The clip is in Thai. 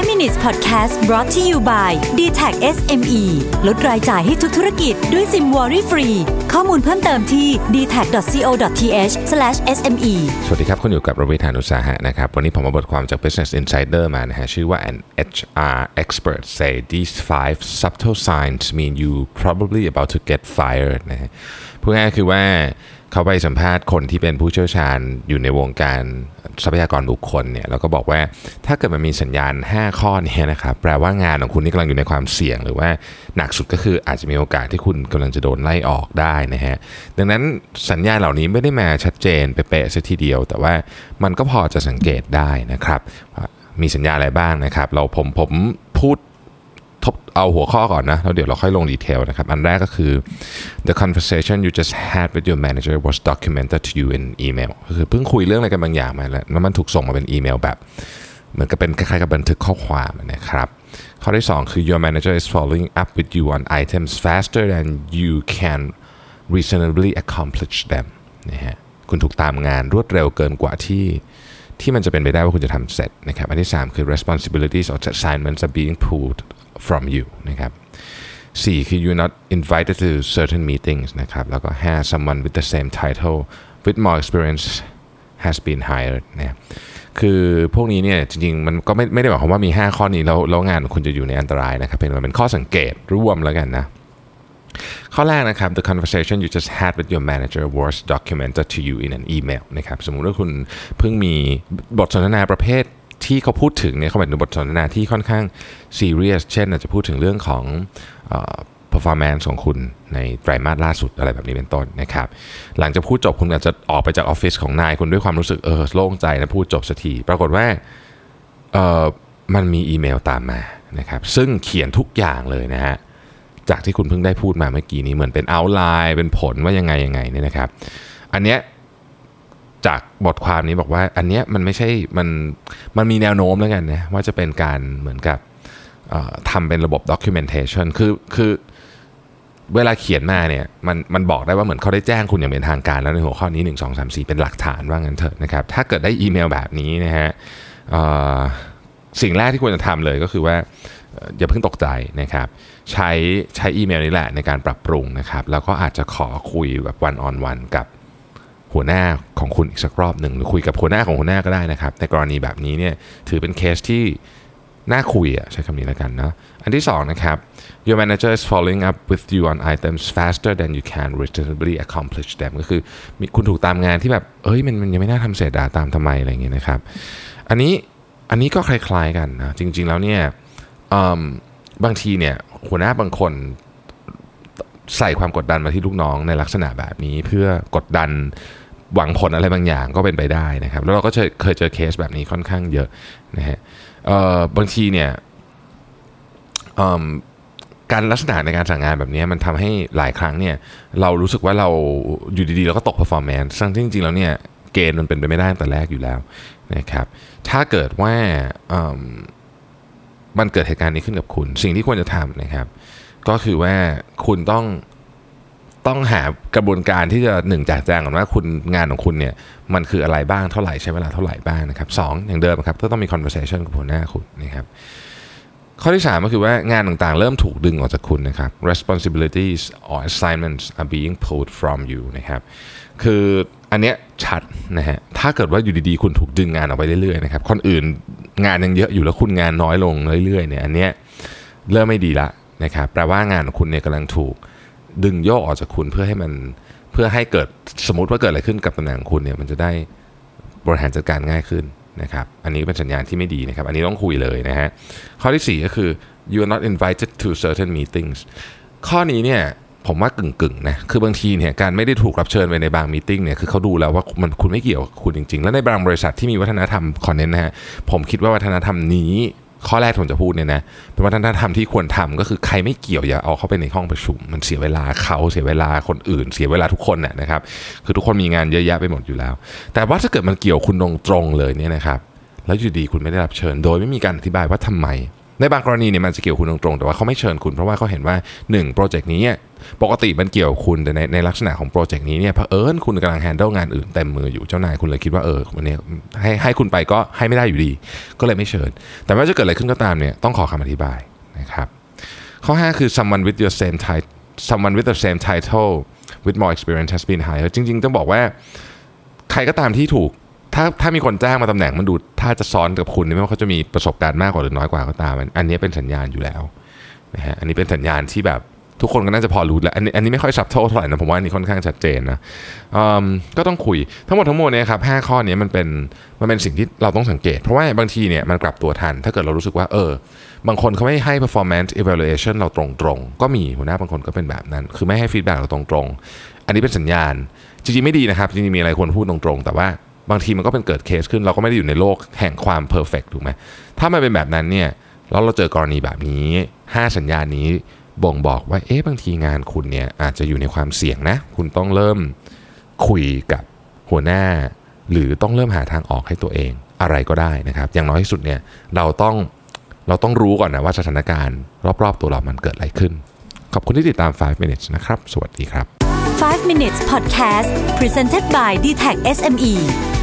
5 minutes podcast brought to you by d t a c SME ลดรายจ่ายให้ทุกธุรกิจด้วยซิมวอรี่ฟรี ข้อมูลเพิ่มเติมที่ d t a c c o t h s m e สวัสดีครับ คุณอยู่กับรวิธานุสาหะนะครับ วันนี้ผมมาบทความจาก Business Insider มานะฮะ ชื่อว่า an HR expert say these five subtle signs mean you probably about to get fired นะฮะ พูดง่ายคือว่าเขาไปสัมภาษณ์คนที่เป็นผู้เชี่ยวชาญอยู่ในวงการทรัพยากรบุคคลเนี่ยแล้วก็บอกว่าถ้าเกิดมันมีสัญญาณ 5 ข้อนี้นะครับแปลว่างานของคุณนี่กำลังอยู่ในความเสี่ยง หรือว่าหนักสุดก็คืออาจจะมีโอกาสที่คุณกำลังจะโดนไล่ออกได้นะฮะดังนั้นสัญญาณเหล่านี้ไม่ได้มาชัดเจนเป๊ะๆซะทีเดียว แต่ว่ามันก็พอจะสังเกตได้นะครับมีสัญญาอะไรบ้างนะครับ เราผมผมพูด ทบเอาหัวข้อก่อนนะแล้วเดี๋ยวเราค่อยลงดีเทลนะครับ อันแรกก็คือ the conversation you just had with your manager was documented to you in email ก็คือเพิ่งคุยเรื่องอะไรกันบางอย่างมาแล้วแล้วมันถูกส่งมาเป็นอีเมลแบบ เหมือนกับเป็นคล้ายๆกับบันทึกข้อความนะครับ ข้อที่ 2 คือ your manager is following up with you on items faster than you can reasonably accomplish them นะฮะคุณถูกตามงานรวดเร็วเกินกว่าที่ที่มันจะเป็นไปได้ว่าคุณจะทำเสร็จนะครับ อันที่ 3 คือ responsibilities or assignments are being pulled from you นะครับ4คือ you're not invited to certain meetings นะครับแล้วก็ 5 someone with the same title with more experience has been hired นะคือพวกนี้เนี่ยจริงๆ มันก็ไม่ไม่ได้หมายความว่ามี 5 ข้อนี้แล้วแล้วงานของคุณจะอยู่ในอันตรายนะครับเป็นมันเป็นข้อสังเกตร่วมแล้วกันนะข้อแรกนะครับ the conversation you just had with your manager was documented to you in an email นะครับสมมุติว่าคุณเพิ่งมีบทสนทนาประเภท ที่เขาพูดถึงเนี่ยเขาหมายถึงบทสนทนาที่ค่อนข้าง serious เช่นอาจจะพูดถึงเรื่องของเอ่อ performance ของคุณในไตรมาสล่าสุดอะไรแบบนี้เป็นต้นนะครับ หลังจากพูดจบคุณอาจจะออกไปจากออฟฟิศของนายคุณด้วยความรู้สึกเออโล่งใจนะพูดจบสักทีปรากฏว่าเออมันมีอีเมลตามมานะครับซึ่งเขียนทุกอย่างเลยนะฮะจากที่คุณเพิ่งได้พูดมาเมื่อกี้นี้เหมือนเป็นเอาไลน์เป็นผลว่ายังไงยังไงเนี่ยนะครับ อันเนี้ย จากบทความนี้บอกว่าอันเนี้ยมันไม่ใช่มันมันมีแนวโน้มแล้วกันนะว่าจะเป็นการเหมือนกับทำเป็นระบบ documentation คือคือเวลาเขียนมาเนี่ยมันมันบอกได้ว่าเหมือนเขาได้แจ้งคุณอย่างเป็นทางการแล้วในหัวข้อนี้ 1 2 3 4 เป็นหลักฐานว่างั้นเถอะนะครับ ถ้าเกิดได้อีเมลแบบนี้นะฮะสิ่งแรกที่ควรจะทำเลยก็คือว่าเอ่ออย่าเพิ่งตกใจนะครับ ใช้ใช้อีเมลนี้แหละในการปรับปรุงนะครับ แล้วก็อาจจะขอคุยแบบวันออนวันกับ หัวหน้าของคุณอีกสักรอบหนึ่งหรือคุยกับหัวหน้าของหัวหน้าก็ได้นะครับในกรณีแบบนี้เนี่ยถือเป็นเคสที่น่าคุยอะใช้คำนี้แล้วกันนะอันที่สองนะครับ your manager is following up with you on items faster than you can reasonably accomplish them ก็คือมีคุณถูกตามงานที่แบบเอ้ยมันมันยังไม่น่าทำเสร็จอะตามทำไมอะไรอย่างเงี้ยนะครับ อันนี้อันนี้ก็คล้ายๆกันนะจริงๆแล้วเนี่ยบางทีเนี่ยหัวหน้าบางคน ใส่ความกดดันมาที่ลูกน้องในลักษณะแบบนี้ เพื่อกดดันหวังผลอะไรบางอย่างก็เป็นไปได้นะครับ แล้วเราก็เคยเจอเคสแบบนี้ค่อนข้างเยอะนะฮะบางทีเนี่ยการลักษณะในการสั่งงานแบบนี้มันทำให้หลายครั้งเนี่ยเรารู้สึกว่าเราอยู่ดีๆ เราก็ตก performance ซึ่งจริงๆ แล้วเนี่ยเกณฑ์มันเป็นไปไม่ได้ตั้งแต่แรกอยู่แล้วนะครับ ถ้าเกิดว่ามันเกิดเหตุการณ์นี้ขึ้นกับคุณ สิ่งที่ควรจะทำนะครับ ก็คือว่าคุณต้องต้องหากระบวนการที่จะหนึ่งแจกแจงก่อนว่าคุณงานของคุณเนี่ยมันคืออะไรบ้างเท่าไหร่ใช้เวลาเท่าไหร่บ้างนะครับสองอย่างเดิมครับก็ต้องมี conversation กับหัวหน้าคุณนะครับข้อที่ 3 ก็คือว่างานต่างๆ เริ่มถูกดึงออกจากคุณนะครับ responsibilities or assignments are being pulled from you นะครับคืออันเนี้ยชัดนะฮะถ้าเกิดว่าอยู่ดีๆ คุณถูกดึงงานออกไปเรื่อยๆนะครับคนอื่นงานยังเยอะอยู่แล้วคุณงานน้อยลงเรื่อยๆเนี่ยอันเนี้ยเริ่มไม่ดีละ นะครับแปลว่างานของคุณเนี่ยกำลังถูกดึงโยกออกจากคุณเพื่อให้มันเพื่อให้เกิดสมมติว่าเกิดอะไรขึ้นกับตำแหน่งของคุณเนี่ยมันจะได้บริหารจัดการง่ายขึ้นนะครับอันนี้เป็นสัญญาณที่ไม่ดีนะครับ อันนี้ต้องคุยเลยนะฮะข้อที่ 4 ก็คือ you are not invited to certain meetings ข้อนี้เนี่ยผมว่ากึ่งๆนะคือบางทีเนี่ยการไม่ได้ถูกรับเชิญไปในบางมีติ้งเนี่ยคือเขาดูแล้วว่ามันคุณไม่เกี่ยวกับคุณจริง ๆ แล้วในบางบริษัทที่มีวัฒนธรรมคอนเน้นนะฮะผมคิดว่าวัฒนธรรมนี้ ข้อแรกผมจะพูดเนี่ยนะเป็นวัฒนธรรมที่ควรทำก็คือใครไม่เกี่ยวอย่าเอาเข้าไปในห้องประชุม มันเสียเวลาเขาเสียเวลาคนอื่น เสียเวลาทุกคนน่ยนะครับ คือทุกคนมีงานเยอะแยะไปหมดอยู่แล้ว แต่ว่าถ้าเกิดมันเกี่ยวคุณตรงๆเลยเนี่ยนะครับ แล้วอยู่ดีคุณไม่ได้รับเชิญ โดยไม่มีการอธิบายว่าทำไม ในบางกรณีเนี่ยมันจะเกี่ยวคุณตรงๆ แต่ว่าเขาไม่เชิญคุณเพราะว่าเขาเห็นว่า1โปรเจกต์นี้ปกติมันเกี่ยวคุณแต่ในในลักษณะของโปรเจกต์นี้เนี่ยเผอิญคุณกำลังแฮนด์ลงานอื่นเต็มมืออยู่เจ้านายคุณเลยคิดว่าเออวันนี้ให้ให้คุณไปก็ให้ไม่ได้อยู่ดี ก็เลยไม่เชิญ แต่ไม่ว่าจะเกิดอะไรขึ้นก็ตามเนี่ยต้องขอคำอธิบายนะครับข้อ 5 คือ someone with your same title someone with the same title with more experience has been hired จริงๆ ต้องบอกว่าใครก็ตามที่ถูก ถ้าถ้ามีคนจ้างมาตำแหน่งมันดูถ้าจะซ้อนกับคุณไม่ว่าเขาจะมีประสบการณ์มากกว่าหรือน้อยกว่าก็ตามอันนี้เป็นสัญญาณอยู่แล้วนะฮะอันนี้เป็นสัญญาณที่แบบทุกคนก็น่าจะพอรู้แล้วอันนี้อันนี้ไม่ค่อยซับโทเท่าไหร่นะผมว่าอันนี้ค่อนข้างชัดเจนนะก็ต้องคุยทั้งหมดทั้งมวลเนี่ยครับห้าข้อนี้มันเป็นมันเป็นสิ่งที่เราต้องสังเกต เพราะว่าบางทีเนี่ยมันกลับตัวทัน ถ้าเกิดเรารู้สึกว่าเออบางคนเขาไม่ให้ performance evaluation เราตรงๆ ก็มีหัวหน้าบางคนก็เป็นแบบนั้น คือไม่ให้ feedback เราตรงๆ อันนี้เป็นสัญญาณจริงๆไม่ดีนะครับจริงๆมีอะไรควรพูดตรงๆ แต่ว่า บางทีมันก็เป็นเกิดเคสขึ้น เราก็ไม่ได้อยู่ในโลกแห่งความ perfect ถูกไหมถ้ามันเป็นแบบนั้นเนี่ยแล้วเราเจอกรณีแบบนี้ 5 สัญญาณนี้บ่งบอกว่าเอ๊ะบางทีงานคุณเนี่ยอาจจะอยู่ในความเสี่ยงนะ คุณต้องเริ่มคุยกับหัวหน้า หรือต้องเริ่มหาทางออกให้ตัวเองอะไรก็ได้นะครับ อย่างน้อยที่สุดเนี่ยเราต้องเราต้องรู้ก่อนนะว่าสถานการณ์ รอบๆตัวเรามันเกิดอะไรขึ้น ขอบคุณที่ติดตาม 5 minutes นะครับ สวัสดีครับ 5 minutes podcast presented by d t e c h SME